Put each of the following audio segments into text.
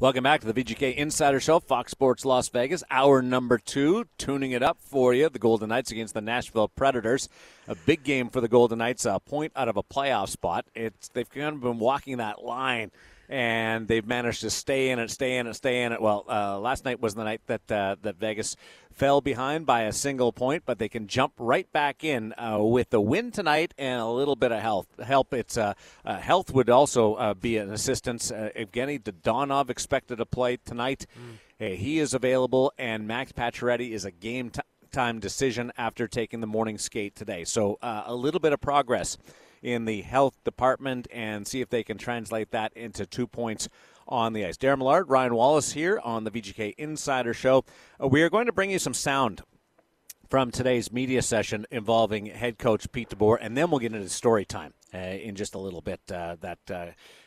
Welcome back to the VGK Insider Show, Fox Sports Las Vegas, hour number two. Tuning it up for you, the Golden Knights against the Nashville Predators. A big game for the Golden Knights, a point out of a playoff spot. It's They've kind of been walking that line and they've managed to stay in it, stay in it, stay in it. Well, uh, last night was the night that uh, that Vegas fell behind by a single point, but they can jump right back in uh, with the win tonight and a little bit of health help. It's uh, uh, health would also uh, be an assistance. Evgeny Dadonov expected to play tonight. Mm. he is available, and Max Pacioretty is a game t- time decision after taking the morning skate today. So a little bit of progress in the health department and see if they can translate that into two points on the ice. Darren Millard, Ryan Wallace here on the VGK Insider Show. Uh, we are going to bring you some sound from today's media session involving head coach Pete DeBoer, and then we'll get into story time uh, in just a little bit. Uh, that uh,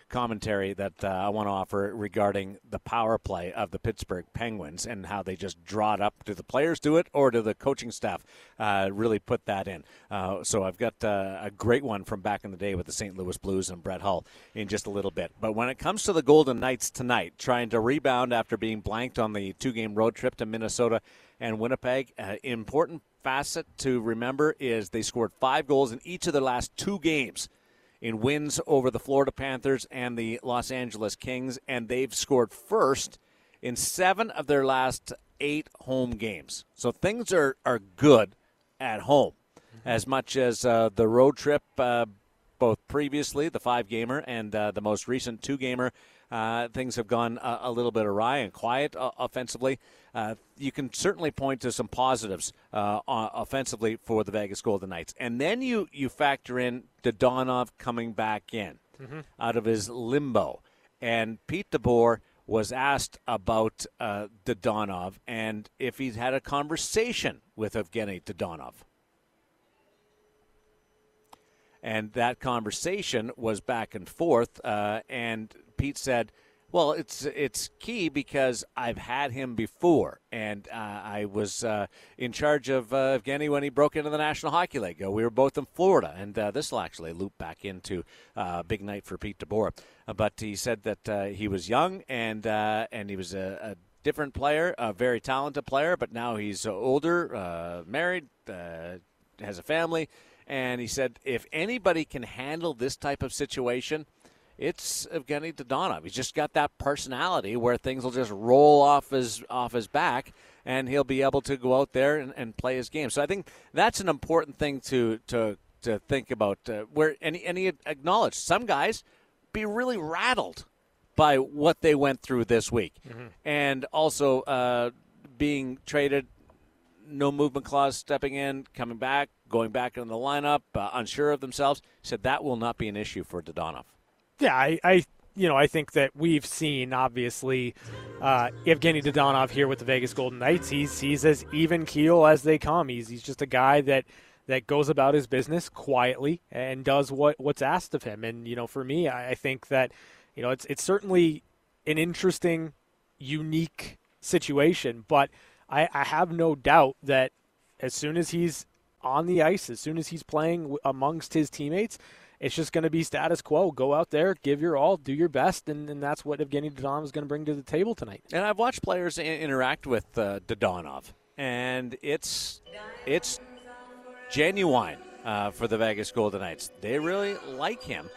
commentary that uh, I want to offer regarding the power play of the Pittsburgh Penguins and how they just draw it up. Do the players do it, or do the coaching staff uh, really put that in? Uh, so I've got uh, a great one from back in the day with the St. Louis Blues and Brett Hull in just a little bit. But when it comes to the Golden Knights tonight, trying to rebound after being blanked on the two-game road trip to Minnesota and Winnipeg, uh, important facet to remember is they scored five goals in each of their last two games in wins over the Florida Panthers and the Los Angeles Kings, and they've scored first in seven of their last eight home games. So things are, are good at home, mm-hmm. as much as uh, the road trip, uh, both previously, the five gamer, and uh, the most recent two gamer, uh, things have gone a, a, little bit awry and quiet uh, offensively. Uh, you can certainly point to some positives uh, offensively for the Vegas Golden Knights, and then you you factor in Dadonov coming back in mm-hmm. out of his limbo, and Pete DeBoer was asked about uh, Dadonov and if he's had a conversation with Evgeny Dadonov. And that conversation was back and forth, uh, and Pete said, "Well, it's it's key because I've had him before, and uh, I was uh, in charge of uh, Evgeny when he broke into the National Hockey League. we were both in Florida, and uh, this will actually loop back into uh, big night for Pete DeBoer. Uh, but he said that uh, he was young and and he was a, a different player, a very talented player, but now he's older, married, has a family." And he said, if anybody can handle this type of situation, it's Evgeny Dadonov. He's just got that personality where things will just roll off his off his back, and he'll be able to go out there and, and play his game. So I think that's an important thing to to to think about. Uh, where any any acknowledged some guys be really rattled by what they went through this week, mm-hmm. and also uh, being traded, no movement clause, stepping in, coming back, going back in the lineup, uh, unsure of themselves. Said that will not be an issue for Dadonov. Yeah, I, I you know, I think that we've seen obviously uh, Evgeny Dadonov here with the Vegas Golden Knights. He's he's as even keel as they come. He's he's just a guy that that goes about his business quietly and does what what's asked of him. And you know, for me, I, I think that you know it's it's certainly an interesting, unique situation, but I, I have no doubt that as soon as he's on the ice, as soon as he's playing amongst his teammates it's just going to be status quo. Go out there, give your all, do your best, and, and that's what Evgeny Dadonov is going to bring to the table tonight. And I've watched players interact with uh, Dadonov, and it's it's genuine uh, for the Vegas Golden Knights. They really like him,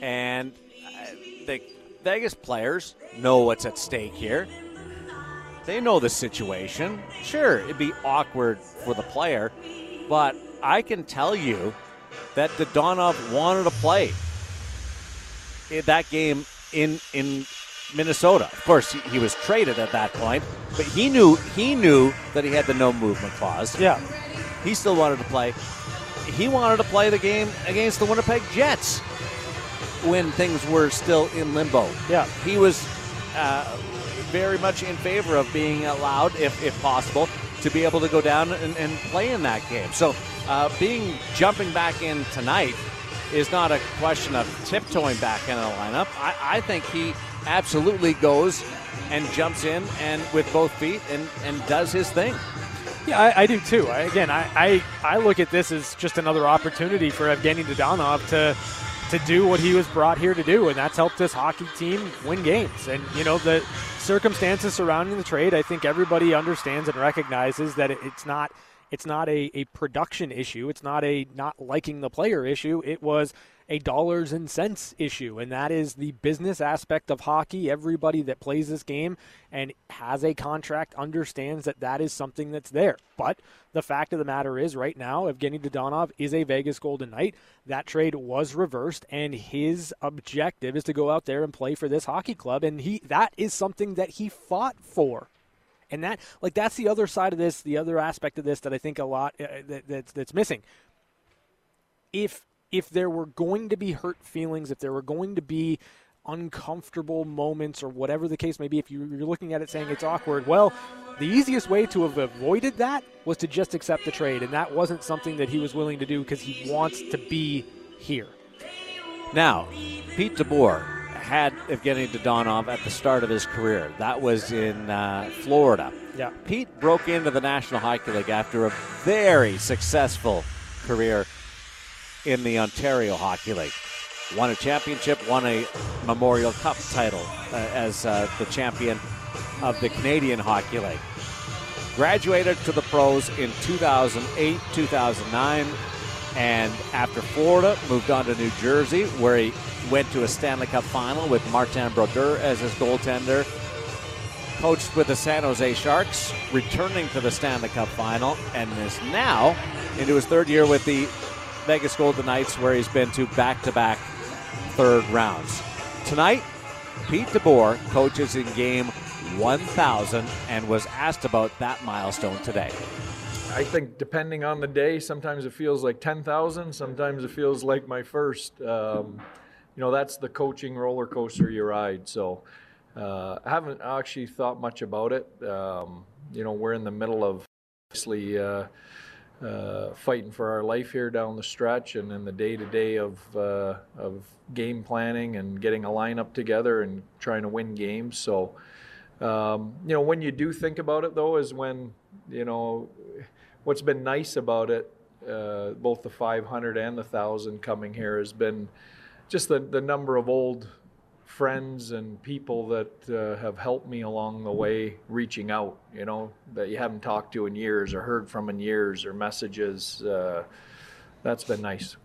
and uh, the Vegas players know what's at stake here. They know the situation. Sure, it'd be awkward for the player, but I can tell you that Dadonov wanted to play in that game in in Minnesota. Of course, he, he was traded at that point, but he knew he knew that he had the no movement clause. Yeah, he still wanted to play. He wanted to play the game against the Winnipeg Jets when things were still in limbo. Yeah, he was uh, very much in favor of being allowed, if if possible, to be able to go down and, and play in that game. So uh, being jumping back in tonight is not a question of tiptoeing back in the lineup. I, I think he absolutely goes and jumps in and with both feet and, and does his thing. Yeah, I, I do too. I, again, I, I, I look at this as just another opportunity for Evgeny Dadonov to to do what he was brought here to do, and that's helped this hockey team win games. And you know the circumstances surrounding the trade, I think everybody understands and recognizes that it's not it's not a, a production issue. It's not a not liking the player issue. It was a dollars and cents issue, and that is the business aspect of hockey. Everybody that plays this game and has a contract understands that that is something that's there. But the fact of the matter is, right now, Evgeny Dadonov is a Vegas Golden Knight. That trade was reversed, and his objective is to go out there and play for this hockey club, and he that is something that he fought for. And that, like, that's the other side of this, the other aspect of this that I think a lot uh, that, that's, that's missing. If if there were going to be hurt feelings, if there were going to be uncomfortable moments or whatever the case may be, if you're looking at it saying it's awkward, well, the easiest way to have avoided that was to just accept the trade. And that wasn't something that he was willing to do because he wants to be here. Now, Pete DeBoer had Evgeny Dadonov at the start of his career. That was in uh, Florida. Yeah. Pete broke into the National Hockey League after a very successful career in the Ontario Hockey League. Won a championship, won a Memorial Cup title uh, as uh, the champion of the Canadian Hockey League. Graduated to the pros in 2008, 2009, and after Florida, moved on to New Jersey, where he went to a Stanley Cup final with Martin Brodeur as his goaltender. Coached with the San Jose Sharks, returning to the Stanley Cup final, and is now into his third year with the Vegas Golden Knights, where he's been to back to back third rounds. Tonight, Pete DeBoer coaches in game 1,000 and was asked about that milestone today. I think depending on the day, sometimes it feels like 10,000, sometimes it feels like my first. Um, you know, that's the coaching roller coaster you ride. So uh, I haven't actually thought much about it. Um, you know, we're in the middle of obviously. Uh, uh, fighting for our life here down the stretch and in the day to day of uh, of game planning and getting a lineup together and trying to win games. So, um, you know, when you do think about it, though, is when you know what's been nice about it, uh, both the 500 and the 1,000 coming here has been just the the number of old friends and people that uh, have helped me along the way reaching out, you know, that you haven't talked to in years or heard from in years or messages. Uh, that's been nice.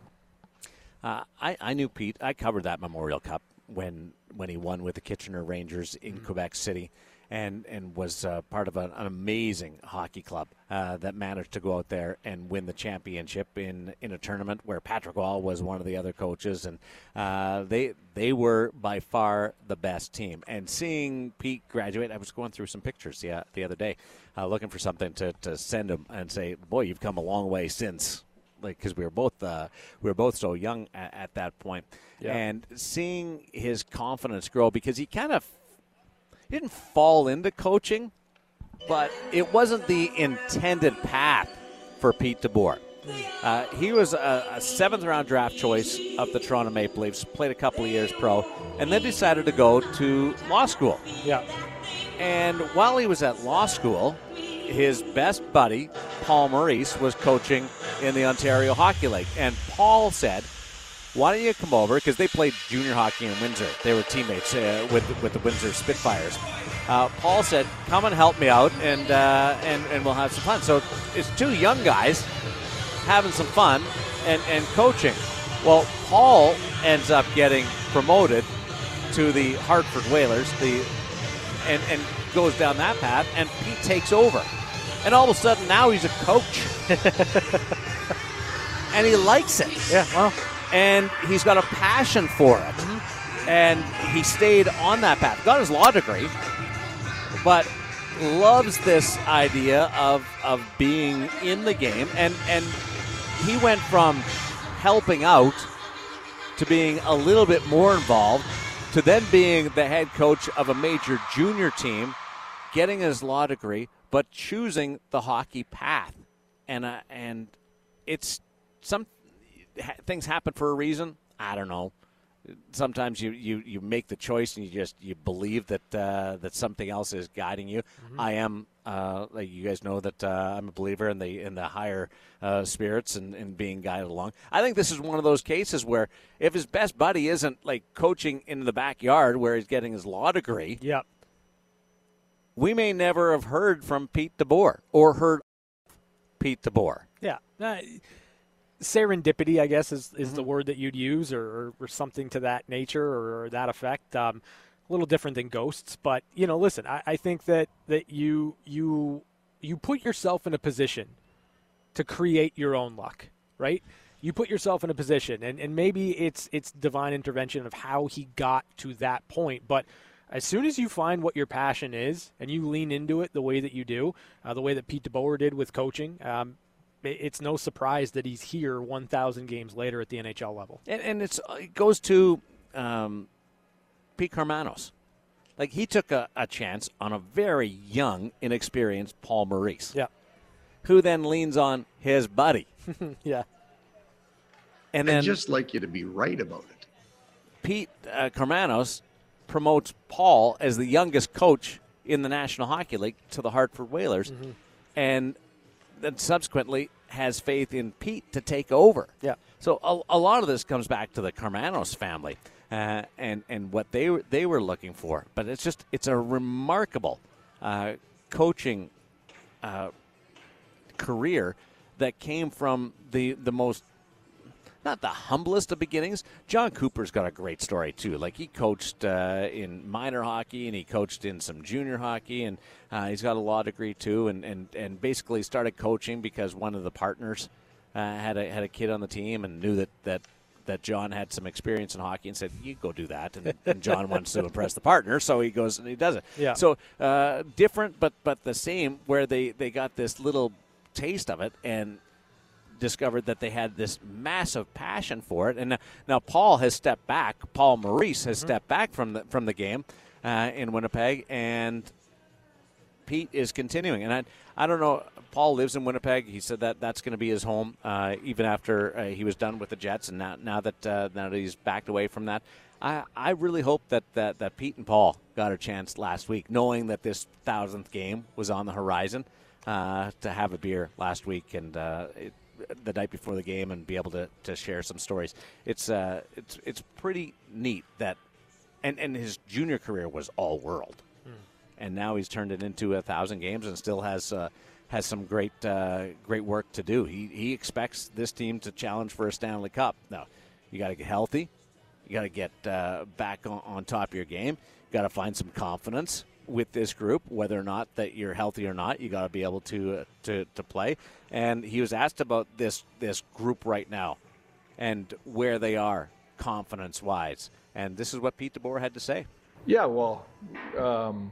Uh, I, I knew Pete. I covered that Memorial Cup when when he won with the Kitchener Rangers in mm-hmm. Quebec City and and was uh, part of an, an, amazing hockey club uh, that managed to go out there and win the championship in, in a tournament where Patrick Wall was one of the other coaches, and uh, they they were by far the best team. And seeing Pete graduate, I was going through some pictures yeah, the other day, uh, looking for something to, to send him and say, "Boy, you've come a long way since." Like because we were both uh, we were both so young at, at that point, yeah. and seeing his confidence grow because he kind of didn't fall into coaching, but it wasn't the intended path for Pete DeBoer. Uh, he was a, a, seventh round draft choice of the Toronto Maple Leafs, played a couple of years pro, and then decided to go to law school. Yeah. And while he was at law school, his best buddy, Paul Maurice, was coaching in the Ontario Hockey League. And Paul said, why don't you come over? Because they played junior hockey in Windsor. They were teammates uh, with with the Windsor Spitfires. Uh, Paul said, "Come and help me out, and uh, and and we'll have some fun." So it's two young guys having some fun and and coaching. Well, Paul ends up getting promoted to the Hartford Whalers, the and and goes down that path, and Pete takes over, and all of a sudden now he's a coach, and he likes it. Yeah, well and he's got a passion for it. Mm-hmm. And he stayed on that path. Got his law degree, but loves this idea of of being in the game. And and he went from helping out to being a little bit more involved to then being the head coach of a major junior team, getting his law degree, but choosing the hockey path. And uh, and it's some things happen for a reason. I don't know. sometimes you, you, you make the choice and you just you believe that uh, that something else is guiding you. Mm-hmm. I am uh, like you guys know that uh, I'm a believer in the in the higher uh, spirits and, and being guided along. I think this is one of those cases where if his best buddy isn't like coaching in the backyard where he's getting his law degree, Yep. we may never have heard from Pete DeBoer or heard Pete DeBoer. Yeah. Serendipity, I guess, is, is Mm-hmm. the word that you'd use, or, or, something to that nature or, or that effect. Um, a little different than ghosts, but you know, listen, I, I think that that you you you put yourself in a position to create your own luck, right? You put yourself in a position, and, and maybe it's it's divine intervention of how he got to that point, but as soon as you find what your passion is and you lean into it the way that you do, uh, the way that Pete DeBoer did with coaching, um, it's no surprise that he's here 1,000 games later at the NHL level. And, and it's it goes to um, Pete Karmanos. Like he took a, a chance on a very young, inexperienced Paul Maurice, Yeah, who then leans on his buddy, yeah, and I'd then just like you to be right about it. Pete uh, Karmanos promotes Paul as the youngest coach in the National Hockey League to the Hartford Whalers, and then subsequently has faith in Pete to take over. Yeah. So a, a lot of this comes back to the Karmanos family uh, and and what they were they were looking for. But it's just it's a remarkable uh, coaching uh, career that came from the the most not the humblest of beginnings. Jon Cooper's got a great story too. Like he coached uh, in minor hockey and he coached in some junior hockey, and uh, he's got a law degree too. And, and, and basically started coaching because one of the partners uh, had a had a kid on the team and knew that that. That Jon had some experience in hockey and said, "You go do that," and, and Jon wants to impress the partner, so he goes and he does it. Yeah. So uh, different, but but the same. Where they they got this little taste of it, and discovered that they had this massive passion for it. And now, now Paul has stepped back. Paul Maurice has stepped back from the from the game uh, in Winnipeg, and Pete is continuing. And I I don't know. Paul lives in Winnipeg. He said that that's going to be his home, uh, even after uh, he was done with the Jets. And now now that uh, now that he's backed away from that. I, I really hope that, that, that Pete and Paul got a chance last week, knowing that this thousandth game was on the horizon, uh, to have a beer last week and uh, it, the night before the game and be able to, to share some stories. It's uh, it's it's pretty neat that, and and his junior career was all world, and now he's turned it into a thousand games and still has. Uh, has some great uh, great work to do. He he expects this team to challenge for a Stanley Cup. Now, you got to get healthy. You got to get uh, back on, on top of your game. You got to find some confidence with this group, whether or not that you're healthy or not. You got to be able to uh, to to play. And he was asked about this this group right now, and where they are confidence wise. And this is what Pete DeBoer had to say. Yeah, well, um,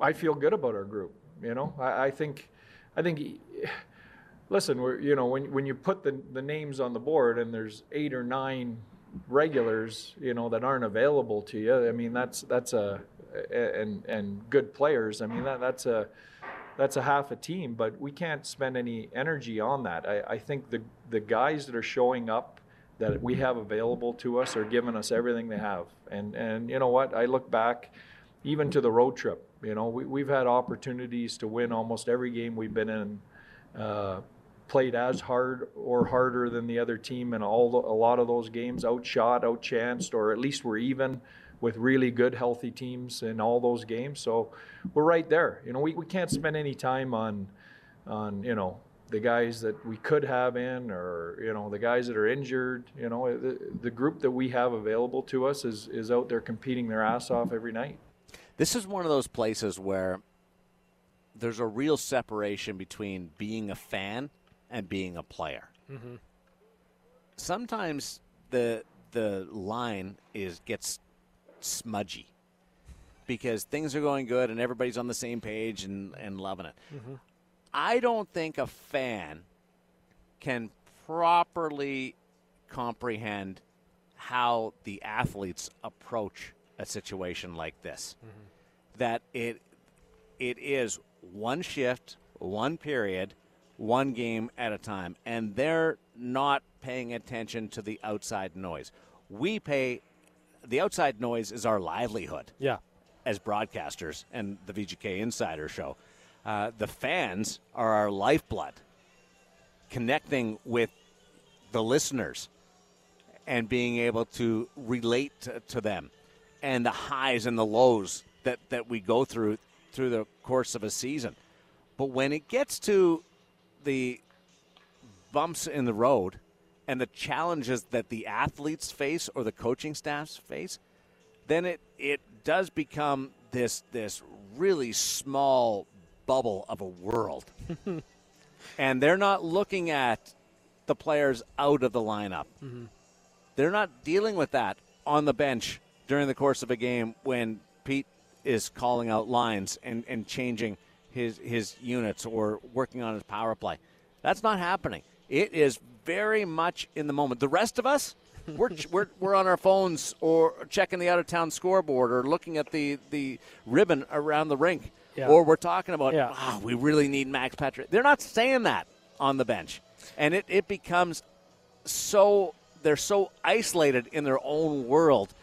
I feel good about our group. You know, I, I think, I think. Listen, you know when when you put the the names on the board and there's eight or nine regulars, you know that aren't available to you. I mean that's that's a and and good players. I mean that that's a that's a half a team, but we can't spend any energy on that. I, I think the the guys that are showing up that we have available to us are giving us everything they have. And and you know what? I look back even to the road trip. You know, we, we've had opportunities to win almost every game we've been in. Uh, played as hard or harder than the other team in all the, a lot of those games, outshot, outchanced, or at least were even with really good, healthy teams in all those games. So we're right there. You know, we, we can't spend any time on on you know the guys that we could have in or you know the guys that are injured you know the, the group that we have available to us is is out there competing their ass off every night This is one of those places where there's a real separation between being a fan and being a player. Mm-hmm. Sometimes the the line is gets smudgy because things are going good and everybody's on the same page and, and loving it. I don't think a fan can properly comprehend how the athletes approach a situation like this. That it it is one shift, one period, one game at a time, and they're not paying attention to the outside noise. we pay the outside noise is our livelihood Yeah. as broadcasters and the VGK Insider Show. Uh, the fans are our lifeblood, connecting with the listeners and being able to relate to, to them and the highs and the lows that, that we go through through the course of a season. But when it gets to the bumps in the road and the challenges that the athletes face or the coaching staffs face, then it, it does become this this really small bubble of a world. and they're not looking at the players out of the lineup. Mm-hmm. They're not dealing with that on the bench during the course of a game when Pete is calling out lines and, and changing his his units or working on his power play. That's not happening. It is very much in the moment. The rest of us, we're, we're, we're on our phones or checking the out of town scoreboard or looking at the, the ribbon around the rink. Yeah. Or we're talking about, Yeah. wow, we really need Max Patrick. They're not saying that on the bench. And it, it becomes so, they're so isolated in their own world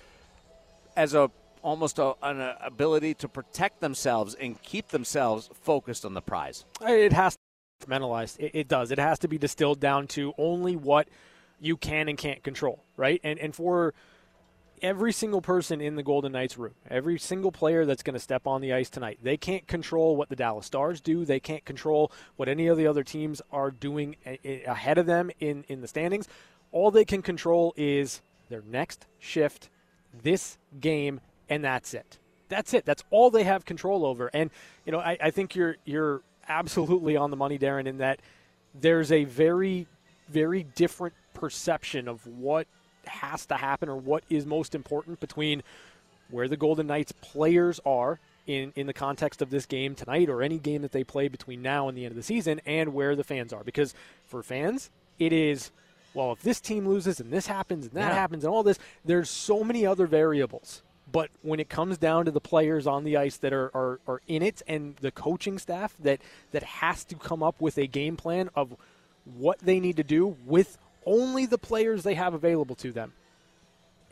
as a almost a, an uh, ability to protect themselves and keep themselves focused on the prize. It has to be mentalized. It, it does. It has to be distilled down to only what you can and can't control, right? And and for every single person in the Golden Knights room, every single player that's going to step on the ice tonight, they can't control what the Dallas Stars do. They can't control what any of the other teams are doing ahead of them in in the standings. All they can control is their next shift, this game, and that's it. That's it. That's all they have control over. And you know, I, I think you're you're absolutely on the money, Darren, in that there's a very, very different perception of what has to happen or what is most important between where the Golden Knights players are in, in the context of this game tonight or any game that they play between now and the end of the season and where the fans are. Because for fans, it is, well, if this team loses and this happens and that Yeah. happens and all this, there's so many other variables. But when it comes down to the players on the ice that are, are, are in it and the coaching staff that, that has to come up with a game plan of what they need to do with only the players they have available to them.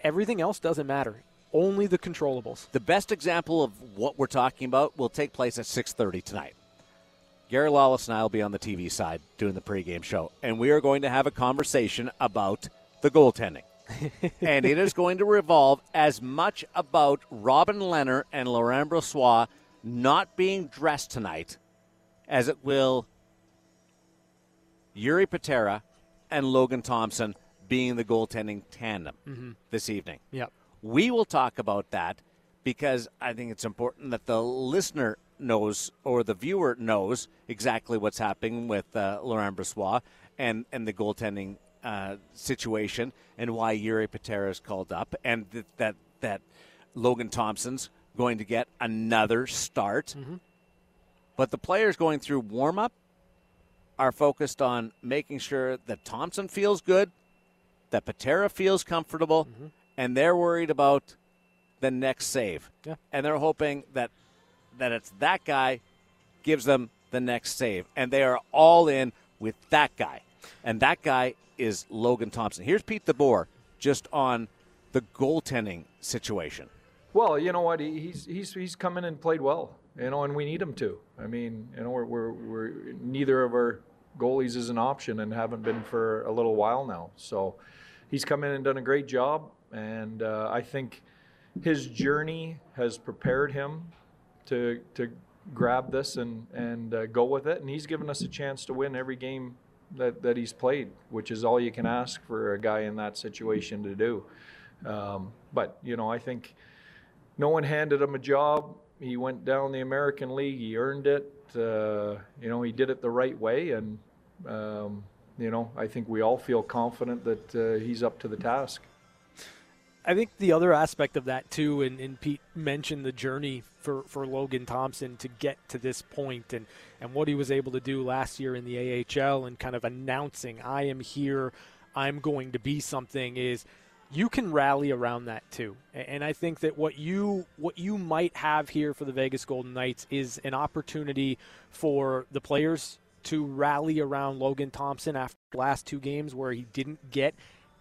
Everything else doesn't matter. Only the controllables. The best example of what we're talking about will take place at 6:30 tonight. Gary Lawless and I will be on the TV side doing the pregame show, and we are going to have a conversation about the goaltending. and it is going to revolve as much about Robin Lehner and Laurent Brossoit not being dressed tonight as it will Jiri Patera and Logan Thompson being the goaltending tandem this evening. Yep. We will talk about that because I think it's important that the listener knows or the viewer knows exactly what's happening with uh, Laurent Brossoit and, and the goaltending uh, situation and why Jiri Patera is called up and th- that, that Logan Thompson's going to get another start. But the players going through warm up are focused on making sure that Thompson feels good, that Patera feels comfortable, and they're worried about the next save. Yeah. And they're hoping that that it's that guy gives them the next save. And they are all in with that guy. And that guy is Logan Thompson. Here's Pete DeBoer just on the goaltending situation. Well, you know what? He- He's he's he's come in and played well. You know, and we need him to. I mean, you know, we're we're, we're neither of our goalies is an option and haven't been for a little while now. So he's come in and done a great job, and uh, I think his journey has prepared him to to grab this and and uh, go with it. And he's given us a chance to win every game that that he's played, which is all you can ask for a guy in that situation to do. Um, but you know, I think no one handed him a job. He went down the American League. He earned it. Uh, you know, he did it the right way, and um, you know, I think we all feel confident that uh, he's up to the task. I think the other aspect of that too, and, and Pete mentioned the journey for, for Logan Thompson to get to this point and, and what he was able to do last year in the AHL and kind of announcing, I am here, I'm going to be something is you can rally around that too. And I think that what you what you might have here for the Vegas Golden Knights is an opportunity for the players to rally around Logan Thompson after the last two games where he didn't get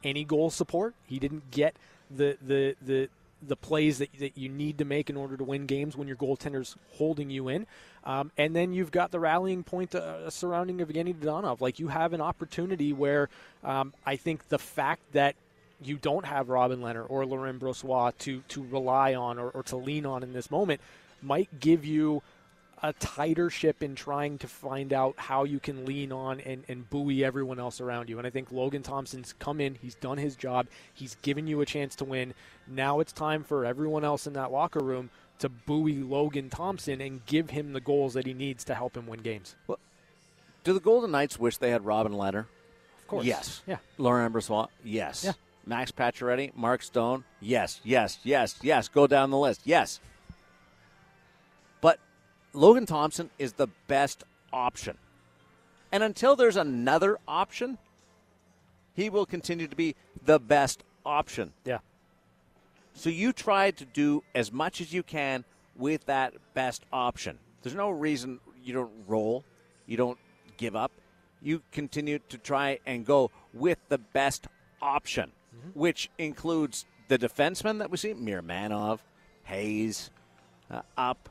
any goal support. He didn't get the the the the plays that, that you need to make in order to win games when your goaltender's holding you in. Um, and then you've got the rallying point uh, surrounding Evgeny Dadonov. Like you have an opportunity where um, I think the fact that you don't have Robin Lehner or Laurent Brossoit to, to rely on or, or to lean on in this moment might give you a tighter ship in trying to find out how you can lean on and, and buoy everyone else around you. And I think Logan Thompson's come in, he's done his job, he's given you a chance to win. Now it's time for everyone else in that locker room to buoy Logan Thompson and give him the goals that he needs to help him win games. Well, do the Golden Knights wish they had Robin Lehner? Of course. Yes. Yeah. Laurent Brossoit? Yes. Yeah. Max Pacioretty? Mark Stone? Yes, yes, yes, yes. Go down the list. Yes. Logan Thompson is the best option. And until there's another option, he will continue to be the best option. Yeah. So you try to do as much as you can with that best option. There's no reason you don't roll, you don't give up. You continue to try and go with the best option, mm-hmm. which includes the defensemen that we see, Miromanov, Hayes, uh, up,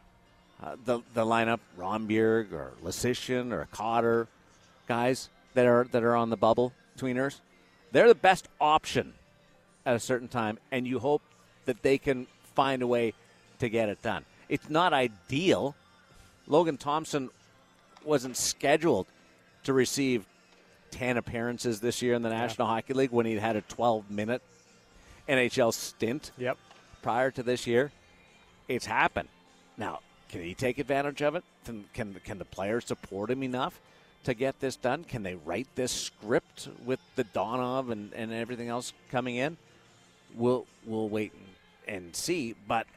uh, the the lineup, Rondbjerg or Leschyshyn or Cotter, guys that are that are on the bubble tweeners. They're the best option at a certain time, and you hope that they can find a way to get it done. It's not ideal. Logan Thompson wasn't scheduled to receive 10 appearances this year in the National yeah. Hockey League when he had a 12 minute NHL stint yep. prior to this year. It's happened. Now, can he take advantage of it? Can, can, can the players support him enough to get this done? Can they write this script with Dadonov and, and everything else coming in? We'll, we'll wait and, see. But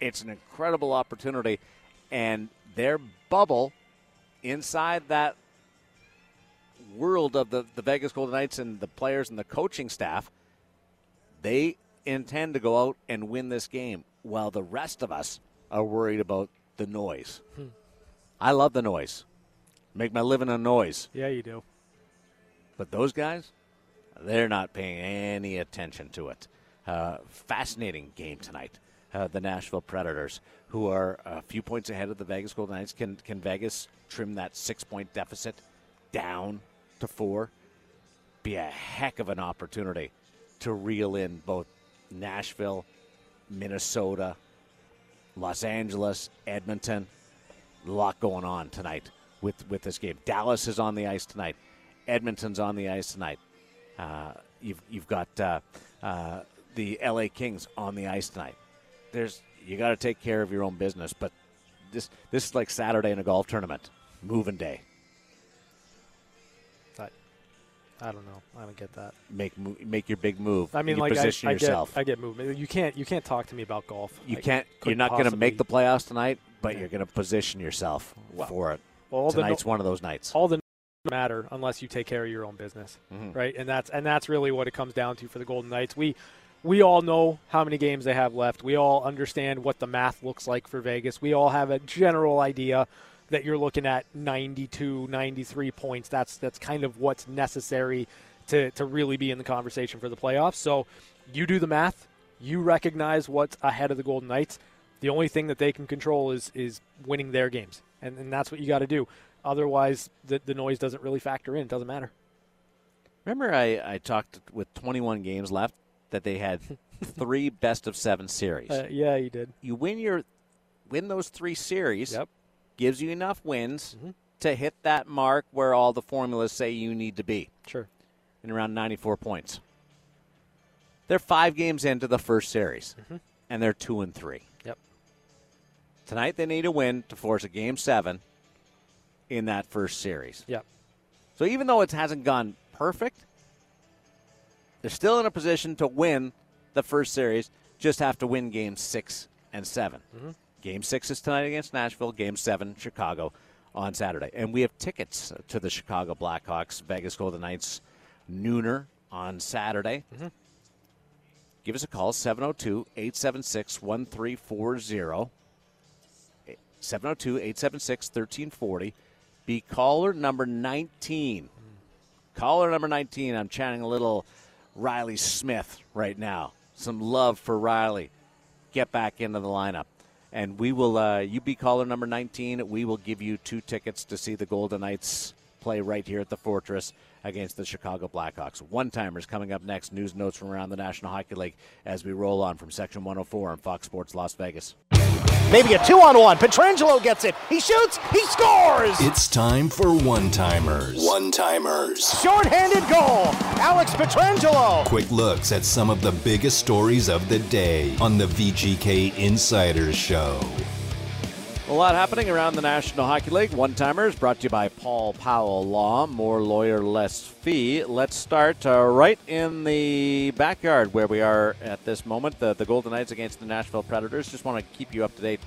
it's an incredible opportunity. And their bubble inside that world of the, the Vegas Golden Knights and the players and the coaching staff, they intend to go out and win this game while the rest of us are worried about the noise. Hmm. I love the noise. Make my living on noise. Yeah, you do. But those guys, they're not paying any attention to it. Uh, fascinating game tonight. Uh, the Nashville Predators, who are a few points ahead of the Vegas Golden Knights. Can can Vegas trim that six point deficit down to four? Be a heck of an opportunity to reel in both Nashville, Minnesota, Los Angeles, Edmonton. A lot going on tonight with with this game. Dallas is on the ice tonight. Edmonton's on the ice tonight. Uh, you've you've got uh, uh, the L.A. Kings on the ice tonight there's you got to take care of your own business. But this this is like Saturday in a golf tournament, moving day. I don't know. I don't get that. Make make your big move. I mean, you like position I, I yourself. Get, I get movement. You can't you can't talk to me about golf. You I can't. You're not going to make the playoffs tonight, but yeah. you're going to position yourself for it. Well, tonight's no, one of those nights. All the matter unless you take care of your own business, mm-hmm. right? And that's and that's really what it comes down to for the Golden Knights. We we all know how many games they have left. We all understand what the math looks like for Vegas. We all have a general idea that you're looking at 92, 93 points. That's that's kind of what's necessary to, to really be in the conversation for the playoffs. So you do the math. You recognize what's ahead of the Golden Knights. The only thing that they can control is is winning their games, and, and that's what you got to do. Otherwise, the, the noise doesn't really factor in. It doesn't matter. Remember, I, I talked with 21 games left that they had three best of seven series. Uh, yeah, you did. You win your win those three series. Yep. Gives you enough wins mm-hmm. to hit that mark where all the formulas say you need to be. Sure. In around 94 points. They're five games into the first series, mm-hmm. and they're two and three. Yep. Tonight they need a win to force a game seven in that first series. Yep. So even though it hasn't gone perfect, they're still in a position to win the first series, just have to win games six and 7 mm-hmm. Game six is tonight against Nashville, game seven, Chicago on Saturday. And we have tickets to the Chicago Blackhawks, Vegas Golden Knights nooner on Saturday. Mm-hmm. Give us a call, 702 876 1340. 702 876 1340. Be caller number 19. Mm. Caller number 19. I'm chatting a little Riley Smith right now. Some love for Riley. Get back into the lineup. And we will, uh, you be caller number 19. We will give you two tickets to see the Golden Knights play right here at the Fortress against the Chicago Blackhawks. One timers coming up next. News notes from around the National Hockey League as we roll on from Section 104 on Fox Sports Las Vegas. Maybe a two on one. Pietrangelo gets it. He shoots. He scores. It's time for one timers. One timers. Short-handed goal. Alex Pietrangelo. Quick looks at some of the biggest stories of the day on the VGK Insiders Show. A lot happening around the National Hockey League. One timers brought to you by Paul Powell Law. More lawyer, less fee. Let's start uh, right in the backyard where we are at this moment. The, the Golden Knights against the Nashville Predators. Just want to keep you up to date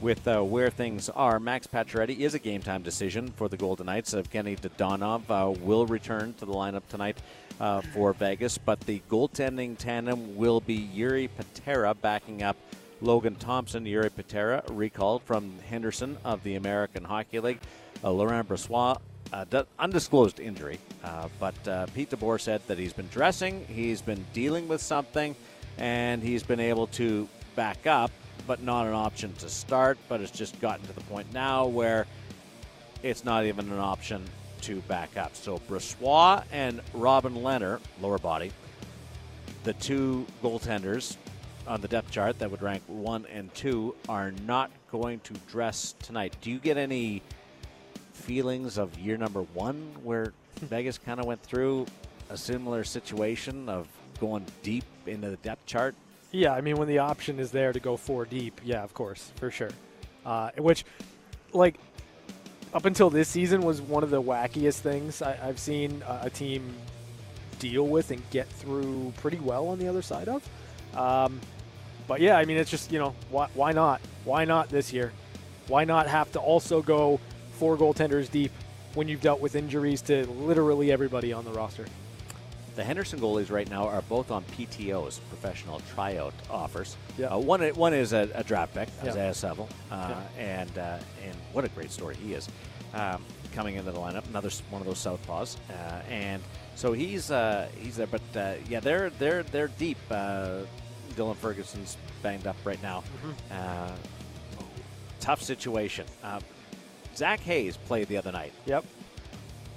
with uh, where things are. Max Pacioretty is a game time decision for the Golden Knights. Evgeny Dadonov uh, will return to the lineup tonight uh, for Vegas, but the goaltending tandem will be Jiri Patera backing up Logan Thompson, Jiri Patera, recalled from Henderson of the American Hockey League. Uh, Laurent Brossoit, uh, undisclosed injury, uh, but uh, Pete DeBoer said that he's been dressing, he's been dealing with something, and he's been able to back up, but not an option to start. But it's just gotten to the point now where it's not even an option to back up. So Brossoit and Robin Lehner, lower body, the two goaltenders on the depth chart that would rank one and two are not going to dress tonight. Do you get any feelings of year number one where Vegas kind of went through a similar situation of going deep into the depth chart? Yeah, I mean, when the option is there to go four deep, yeah, of course, for sure. Uh, which, like, up until this season was one of the wackiest things I, have seen a, a, team deal with and get through pretty well on the other side of. Um, but yeah, I mean, it's just you know why, why not? Why not this year? Why not have to also go four goaltenders deep when you've dealt with injuries to literally everybody on the roster? The Henderson goalies right now are both on PTOs, professional tryout offers. Yeah. Uh, one, one is a, a draft pick, yeah. Isaiah Saville, uh, yeah. and uh, and what a great story he is, um, coming into the lineup. Another one of those southpaws, uh, and so he's uh, he's there. But uh, yeah, they're they're they're deep. Dylan Ferguson's banged up right now. Mm-hmm. tough situation. Zach Hayes played the other night. Yep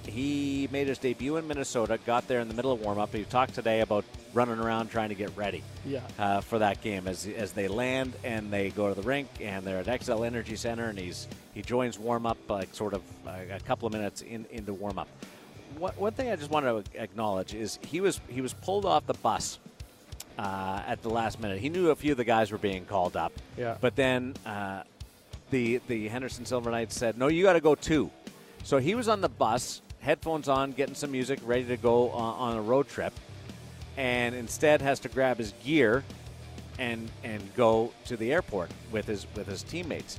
he made his debut in Minnesota, got there in the middle of warm up. He talked today about running around trying to get ready yeah. uh, for that game as, as they land and they go to the rink and they're at Xcel Energy Center and he's he joins warm up like sort of uh, a couple of minutes in, into warm up. What, one thing I just want to acknowledge is he was he was pulled off the bus uh, at the last minute. He knew a few of the guys were being called up, yeah. but then uh, the the Henderson Silver Knights said, "No, you got to go too." So he was on the bus headphones on, getting some music, ready to go on, on a road trip, and instead has to grab his gear and and go to the airport with his with his teammates.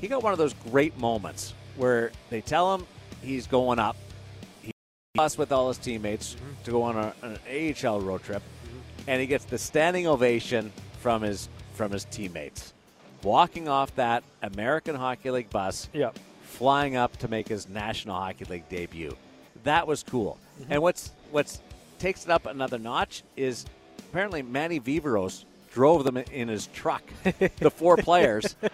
He got one of those great moments where they tell him he's going up. He bus with all his teammates mm-hmm. to go on a, an AHL road trip. And he gets the standing ovation from his from his teammates. Walking off that American Hockey League bus, yep flying up to make his National Hockey League debut. That was cool. Mm-hmm. And what's what's takes it up another notch is apparently Manny Viveros drove them in his truck, the four players.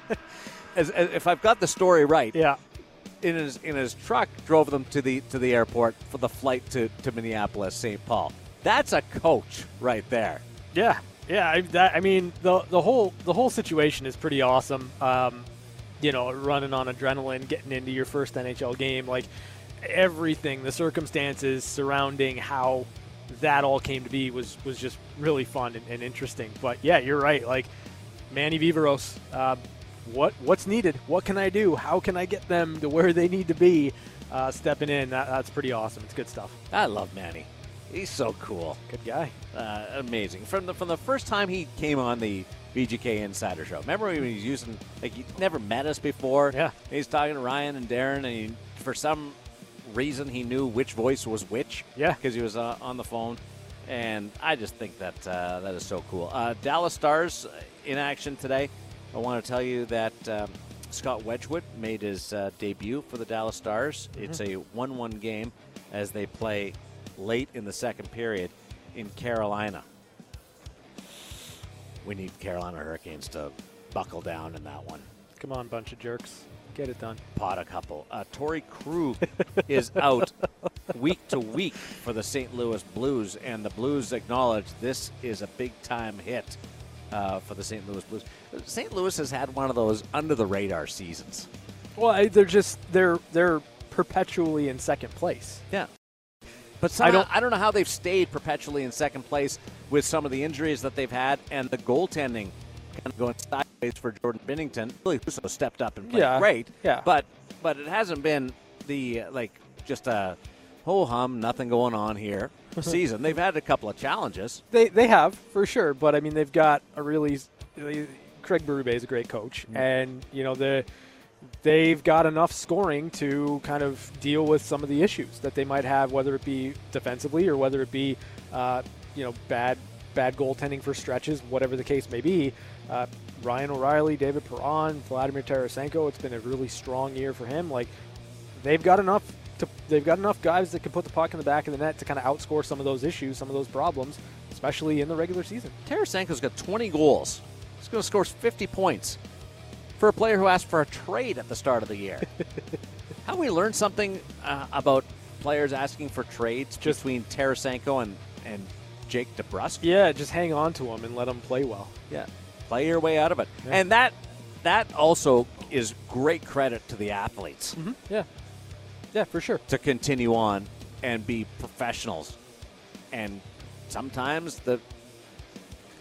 As, as, if I've got the story right, yeah, in his in his truck drove them to the to the airport for the flight to, to Minneapolis, St. Paul. That's a coach right there. Yeah, yeah. I, that, I mean, the the whole the whole situation is pretty awesome. Um, you know, running on adrenaline, getting into your first NHL game, like everything, the circumstances surrounding how that all came to be was was just really fun and, and interesting. But yeah, you're right. Like Manny Viveros, uh, what what's needed? What can I do? How can I get them to where they need to be? Uh, stepping in, that, that's pretty awesome. It's good stuff. I love Manny. He's so cool. Good guy. Uh, amazing. From the from the first time he came on the VGK Insider Show. Remember when he was using like he never met us before? Yeah. He's talking to Ryan and Darren, and he, for some reason he knew which voice was which. Yeah. Because he was uh, on the phone, and I just think that uh, that is so cool. Uh, Dallas Stars uh, in action today. I want to tell you that. Um, Scott Wedgewood made his uh, debut for the Dallas Stars. Mm-hmm. It's a 1 1 game as they play late in the second period in Carolina. We need Carolina Hurricanes to buckle down in that one. Come on, bunch of jerks. Get it done. Pot a couple. Uh, Torrey Krug is out week to week for the St. Louis Blues, and the Blues acknowledge this is a big time hit uh, for the St. Louis Blues. St. Louis has had one of those under the radar seasons. Well, they're just they're they're perpetually in second place. Yeah. But I somehow, I don't- I don't know how they've stayed perpetually in second place with some of the injuries that they've had and the goaltending kind of going sideways for Jordan Binnington. Ville Husso stepped up and played Yeah, great. yeah. But but it hasn't been the like just a ho hum, nothing going on here season. They've had a couple of challenges. They they have for sure, but I mean they've got a really Craig Berube is a great coach, mm-hmm. and you know the they've got enough scoring to kind of deal with some of the issues that they might have, whether it be defensively or whether it be uh, you know bad bad goaltending for stretches, whatever the case may be. Uh, Ryan O'Reilly, David Perron, Vladimir Tarasenko. It's been a really strong year for him. Like they've got enough to they've got enough guys that can put the puck in the back of the net to kind of outscore some of those issues, some of those problems, especially in the regular season. Tarasenko's got 20 goals. He's going to score 50 points for a player who asked for a trade at the start of the year. How we learned something uh, about players asking for trades Just- between Tarasenko and, and Jake DeBrusk? Yeah, just hang on to him and let him play well. Yeah, play your way out of it. Yeah. And that that also is great credit to the athletes Yeah, yeah, for sure. to continue on and be professionals. And sometimes the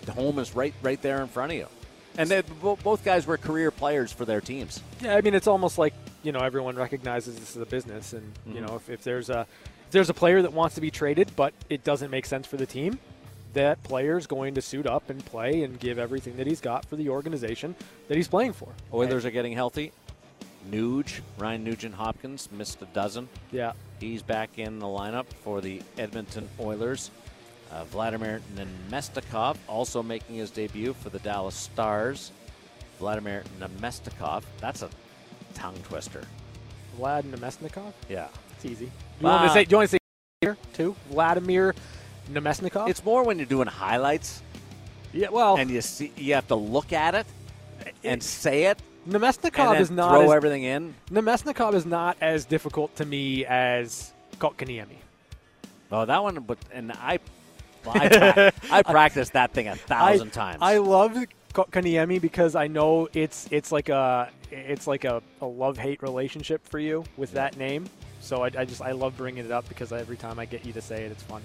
the home is right right there in front of you. And they, both guys were career players for their teams. Yeah, I mean it's almost like you know everyone recognizes this is a business, and you mm-hmm. know if, if there's a if there's a player that wants to be traded, but it doesn't make sense for the team, that player's going to suit up and play and give everything that he's got for the organization that he's playing for. Oh, Oilers are getting healthy. Nuge, Ryan Nugent Hopkins missed a dozen. Yeah, He's back in the lineup for the Edmonton Oilers. Uh, Vladimir Nemestikov also making his debut for the Dallas Stars. Vladimir Nemestikov, that's a tongue twister. Vlad Nemesnikov. Yeah. It's easy. You want to say? Do you want to say here too? Vladimir Nemesnikov. It's more when you're doing highlights yeah. Well, and you see you have to look at it and say it Nemesnikov and then is not throw as, everything in. Nemesnikov is not as difficult to me as Kotkaniemi. Oh, that one, but and I, well, I, pra- I practiced that thing a thousand I, times. I love Kaniemi because I know it's it's like a it's like a, a love hate relationship for you with that name. So I, I just I love bringing it up because every time I get you to say it, it's fun.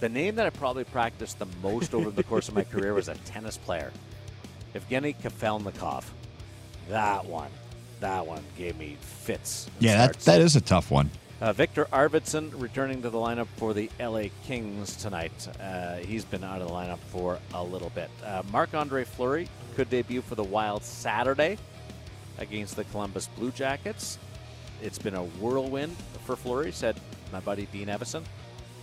The name that I probably practiced the most over the course of my career was a tennis player, Evgeny Kafelnikov. That one, that one gave me fits. Yeah, that, that is a tough one. Uh, Viktor Arvidsson returning to the lineup for the LA Kings tonight. Uh, he's been out of the lineup for a little bit. Uh, Marc Andre Fleury could debut for the Wild Saturday against the Columbus Blue Jackets. It's been a whirlwind for Fleury, said my buddy Dean Evason.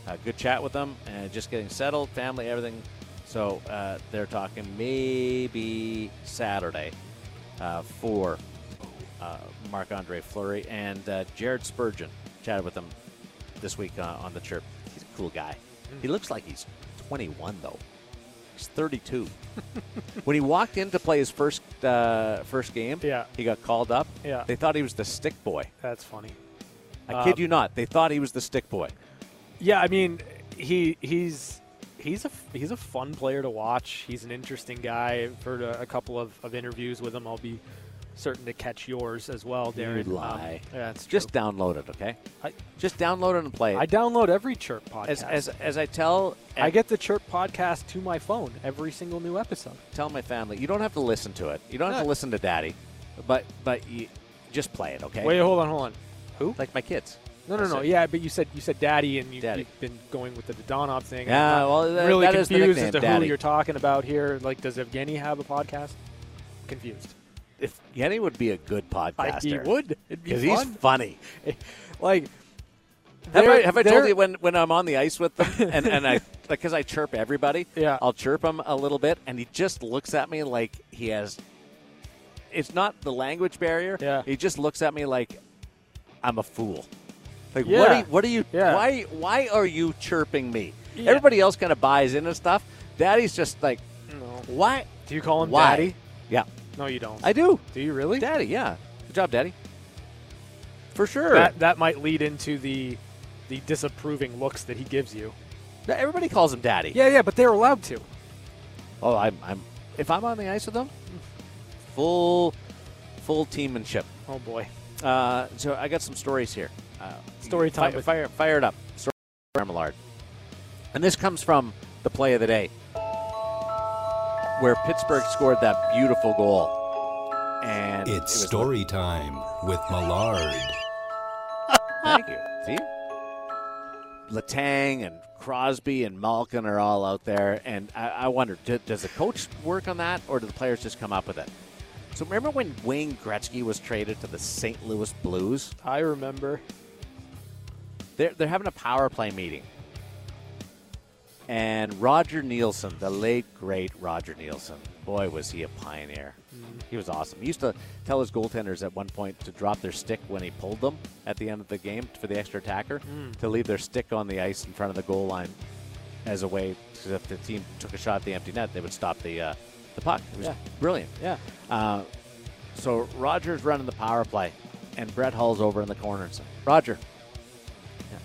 Uh, good chat with them and just getting settled, family, everything. So uh, they're talking maybe Saturday uh, for uh, Marc Andre Fleury and uh, Jared Spurgeon. Chatted with him this week uh, on the chirp. He's a cool guy. He looks like he's 21 though. He's 32. when he walked in to play his first uh, first game, Yeah. he got called up. Yeah. they thought he was the stick boy. That's funny. I Uh, kid you not. They thought he was the stick boy. Yeah, I mean he he's he's a he's a fun player to watch. He's an interesting guy. I've heard a, a couple of, of interviews with him. I'll be certain to catch yours as well, Darren. You Um, yeah, it's Just download it, okay? I, Just download it and play it. I download every Chirp podcast. as, as as I tell I get the Chirp podcast to my phone every single new episode. tell my family, you don't have to listen to it. You don't have to listen to Daddy, but but you just play it, okay? Wait, hold on, hold on. Who? like my kids. No, no, no. Yeah, but you said you said daddy, and you, you've been going with the Donov thing. Yeah, well, that- really that confused as to Daddy. who you're talking about here. Like, does Evgeny have a podcast? Confused. If Yenny would be a good I, podcaster, he would. Be because he's funny. like, Have I, have I told you when, when I'm on the ice with them and, and I because I chirp everybody, Yeah. I'll chirp him a little bit and he just looks at me like he has. It's not the language barrier. Yeah. he just looks at me like I'm a fool. Like Yeah. what? Are you, what are you? Yeah. Why? Why are you chirping me? Yeah. Everybody else kind of buys into stuff. Daddy's just like, No. why? Do you call him Why? daddy? Yeah, No, you don't. I do. do you really? Daddy, yeah. Good job, Daddy. For sure. That that might lead into the the disapproving looks that he gives you. Everybody calls him Daddy. Yeah, yeah, but they're allowed to. Oh, I'm, I'm. If I'm on the ice with them, full, full teammanship. Oh boy. Uh, so I got some stories here. Uh, Story time Fire, fire, fire it up. Story Millard. And this comes from the play of the day, where Pittsburgh scored that beautiful goal. And it It's was story time with Millard. Thank you. See? Letang and Crosby and Malkin are all out there, and I, I wonder, do, does the coach work on that, or do the players just come up with it? So remember when Wayne Gretzky was traded to the St. Louis Blues? I remember. They're, they're having a power play meeting. And Roger Neilson, the late, great Roger Neilson, boy, was he a pioneer. He was awesome. He used to tell his goaltenders at one point to drop their stick when he pulled them at the end of the game for the extra attacker, to leave their stick on the ice in front of the goal line as a way, because if the team took a shot at the empty net, they would stop the, uh, the puck. It was Yeah. brilliant. Yeah. Uh, so Roger's running the power play, and Brett Hull's over in the corner and said, Roger, yeah,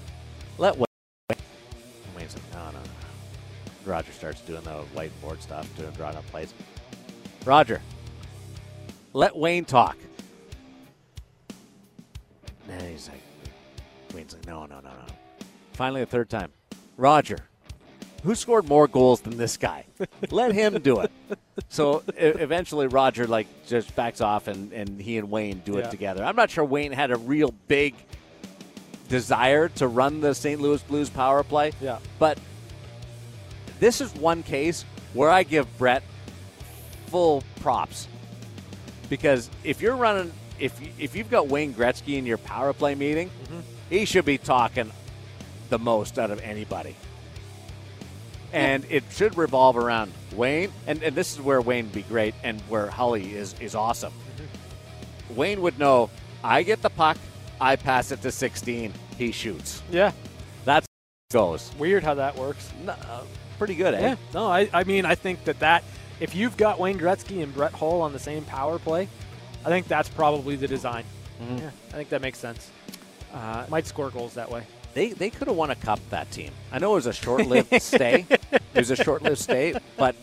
let Roger starts doing the whiteboard stuff, doing drawing up plays. Roger, let Wayne talk. And he's like, Wayne's like, no, no, no, no. Finally, the third time, Roger, who scored more goals than this guy? Let him do it. So eventually, Roger like just backs off, and, and he and Wayne do it together. I'm not sure Wayne had a real big desire to run the St. Louis Blues power play. Yeah. But this is one case where I give Brett full props because if you're running, if you- if you've got Wayne Gretzky in your power play meeting, mm-hmm. he should be talking the most out of anybody. And it should revolve around Wayne, and, and this is where Wayne would be great, and where Holly is is awesome. Mm-hmm. Wayne would know. I get the puck, I pass it to 16, he shoots. Yeah. Goes. Weird how that works. No, uh, pretty good, eh? Yeah. No, I, I mean, I think that that if you've got Wayne Gretzky and Brett Hull on the same power play, I think that's probably the design. Yeah, I think that makes sense. Uh, might score goals that way. They they could have won a cup that team. I know it was a short-lived stay. It was a short-lived stay, but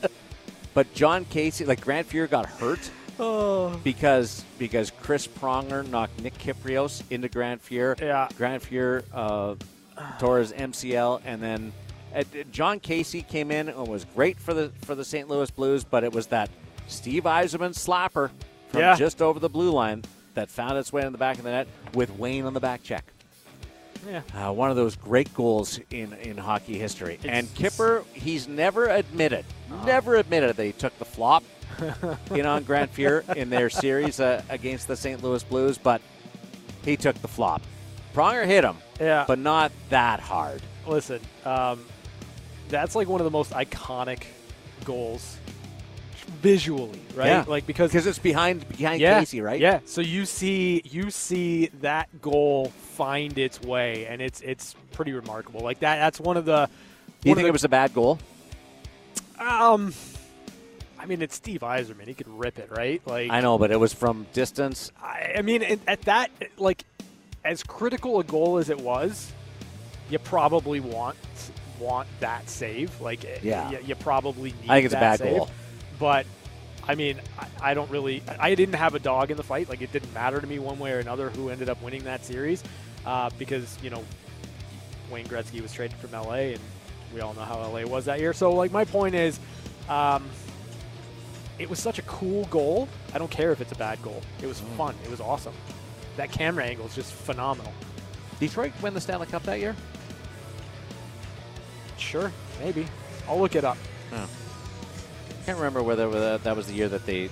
but Jon Casey, like Grant Fuhr, got hurt Oh. because because Chris Pronger knocked Nick Kypreos into Grant Fuhr. Yeah. Grant Fuhr uh, tore his MCL, and then uh, Jon Casey came in and was great for the for the St. Louis Blues, but it was that Steve Yzerman slapper from Yeah. just over the blue line that found its way in the back of the net with Wayne on the back check. Yeah. Uh, one of those great goals in, in hockey history. and Kipper, he's never admitted, never admitted that he took the flop, in on Grant Fuhr in their series uh, against the St. Louis Blues, but he took the flop. Pronger hit him, Yeah. but not that hard. Listen, um, that's like one of the most iconic goals visually, right? Yeah. Like because Because it's behind behind yeah, Casey, right? Yeah. So you see you see that goal find its way, and it's it's pretty remarkable. Like that. That's one of the. Do you think the- it was a bad goal? Um, I mean, it's Steve Yzerman. He could rip it, right? Like I know, but it was from distance. I, I mean, at, at that, like, as critical a goal as it was, you probably want want that save. Like, Yeah. you, you probably need. That save. I think it's a bad save. goal. But I mean, I, I don't really. I didn't have a dog in the fight. Like, it didn't matter to me one way or another who ended up winning that series, uh, because you know Wayne Gretzky was traded from LA, and we all know how LA was that year. So, like, my point is. Um, it was such a cool goal. I don't care if it's a bad goal. It was Mm. fun. It was awesome. That camera angle is just phenomenal. Detroit win the Stanley Cup that year? Sure, maybe. I'll look it up. Can't remember whether whether that was the year that they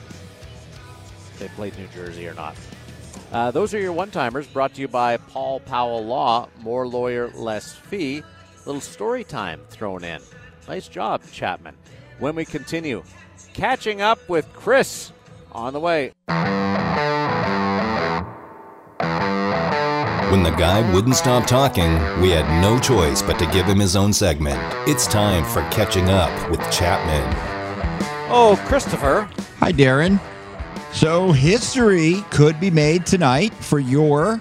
they played New Jersey or not. Uh, those are your one-timers brought to you by Paul Powell Law. More lawyer, less fee. Little story time thrown in. Nice job, Chapman. When we continue, catching up with Chris on the way. When the guy wouldn't stop talking, we had no choice but to give him his own segment. It's time for Catching Up with Chapman. Oh, Christopher. Hi, Darren. So, history could be made tonight for your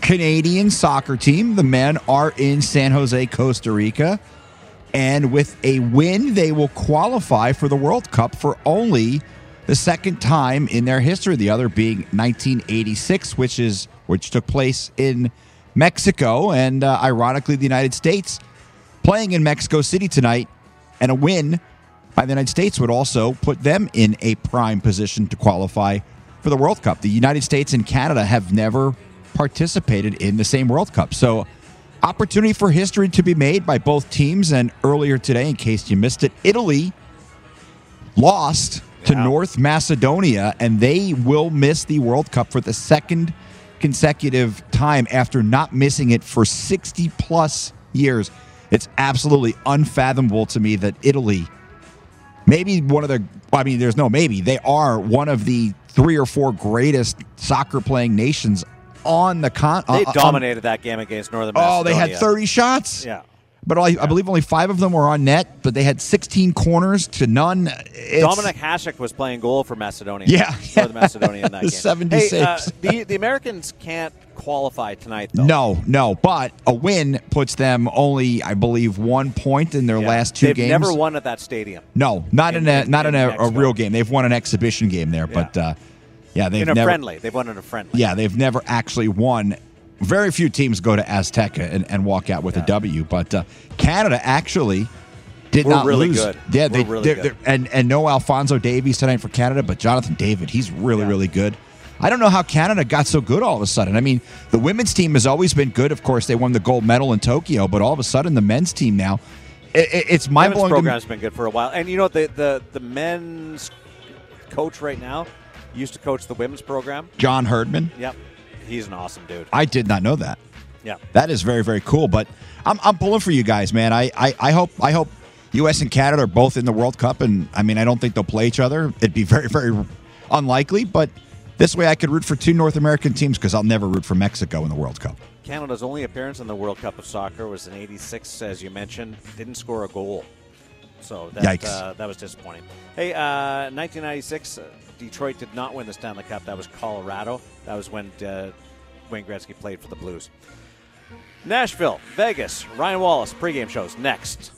Canadian soccer team. The men are in San Jose, Costa Rica. And with a win, they will qualify for the World Cup for only the second time in their history. The other being 1986, which is which took place in Mexico, and uh, ironically, the United States playing in Mexico City tonight, and a win by the United States would also put them in a prime position to qualify for the World Cup. The United States and Canada have never participated in the same World Cup. So, opportunity for history to be made by both teams. And earlier today, in case you missed it, Italy lost to North Macedonia, and they will miss the World Cup for the second consecutive time after not missing it for 60 plus years. It's absolutely unfathomable to me that Italy, maybe one of the, I mean, there's no maybe, they are one of the three or four greatest soccer playing nations on the con. They uh, uh, dominated that game against Northern Macedonia. Oh, they had 30 shots? Yeah. But I, I believe only five of them were on net, but they had 16 corners to none. It's- Dominik Hasek was playing goal for Macedonia. Yeah. Northern Macedonia in that game. 76. Hey, uh, the, the Americans can't qualify tonight, though. No, no, but a win puts them only, I believe, one point in their Yeah. last two They've games. never won at that stadium. No, not in, in- a not in in, a, a real game. They've won an exhibition game there, but uh, yeah, they've in a never. friendly. They've won in a friendly. Yeah, they've never actually won. Very few teams go to Azteca and, and walk out with a W, but uh, Canada actually did We're not really lose. good. Yeah, they, We're really they're- and and no Alphonso Davies tonight for Canada, but Jonathan David, he's really Yeah. really good. I don't know how Canada got so good all of a sudden. I mean, the women's team has always been good. Of course, they won the gold medal in Tokyo, but all of a sudden, the men's team now, it, it- it's mind blowing. program's been good for a while, and you know the the the men's coach right now used to coach the women's program. John Herdman. Yep, he's an awesome dude. I did not know that. Yeah, That is very very cool. But I'm I'm pulling for you guys, man. I I, I hope I hope U.S. and Canada are both in the World Cup, and I mean I don't think they'll play each other. It'd be very very unlikely, but this way I could root for two North American teams because I'll never root for Mexico in the World Cup. Canada's only appearance in the World Cup of Soccer was in '86, as you mentioned. Didn't score a goal, so that uh, that was disappointing. Hey, uh, 1996, uh, Detroit did not win the Stanley Cup. That was Colorado. That was when uh, Wayne Gretzky played for the Blues. Nashville, Vegas, Ryan Wallace pregame shows next.